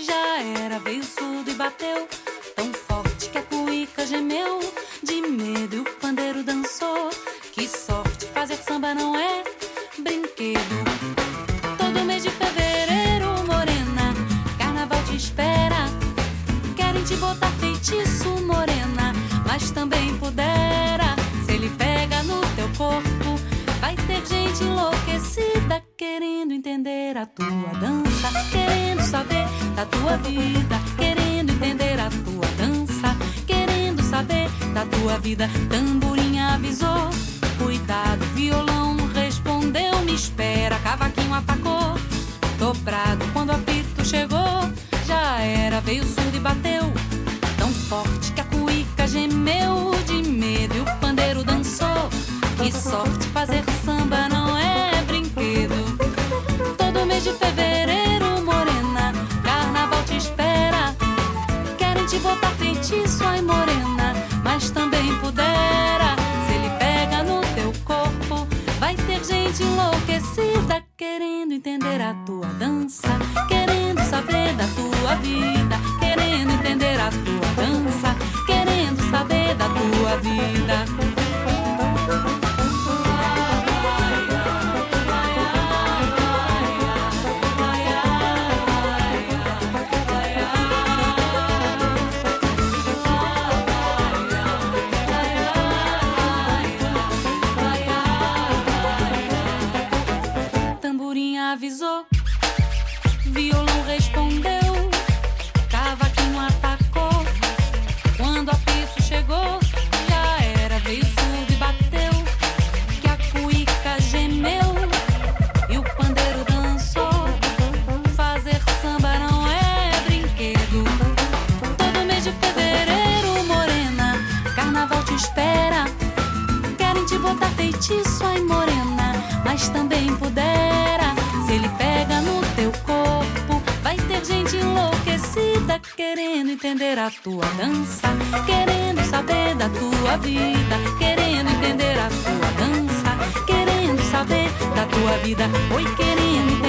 que já era veio surdo e bateu tão forte que a cuíca gemeu de medo e o pandeiro dançou. Que sorte fazer samba não é brinquedo. Todo mês de fevereiro, morena, carnaval te espera. Querem te botar feitiço, morena, mas também pudera. Se ele pega no teu corpo, vai ter gente enlouquecida entender a tua dança, querendo saber da tua vida, querendo entender a tua dança, querendo saber da tua vida. Tamborim avisou, cuidado, violão respondeu, me espera, cavaquinho atacou, dobrado quando o apito chegou, já era, veio surdo e bateu, tão forte que a cuíca gemeu. fevereiro, morena, carnaval te espera. Querem te botar feitiço, ai morena, mas também pudera. Se ele pega no teu corpo, vai ter gente enlouquecida querendo entender a tua. avisou. Violão respondeu, cavaquinho atacou. Quando a apito chegou, já era, veio surdo e bateu. Que a cuica gemeu e o pandeiro dançou. Fazer samba não é brinquedo. Todo mês de fevereiro, morena, carnaval te espera. Querem te botar feitiço, ai morena, mas também puder. entender a tua dança, querendo saber da tua vida, querendo entender a tua dança, querendo saber da tua vida, oi, querendo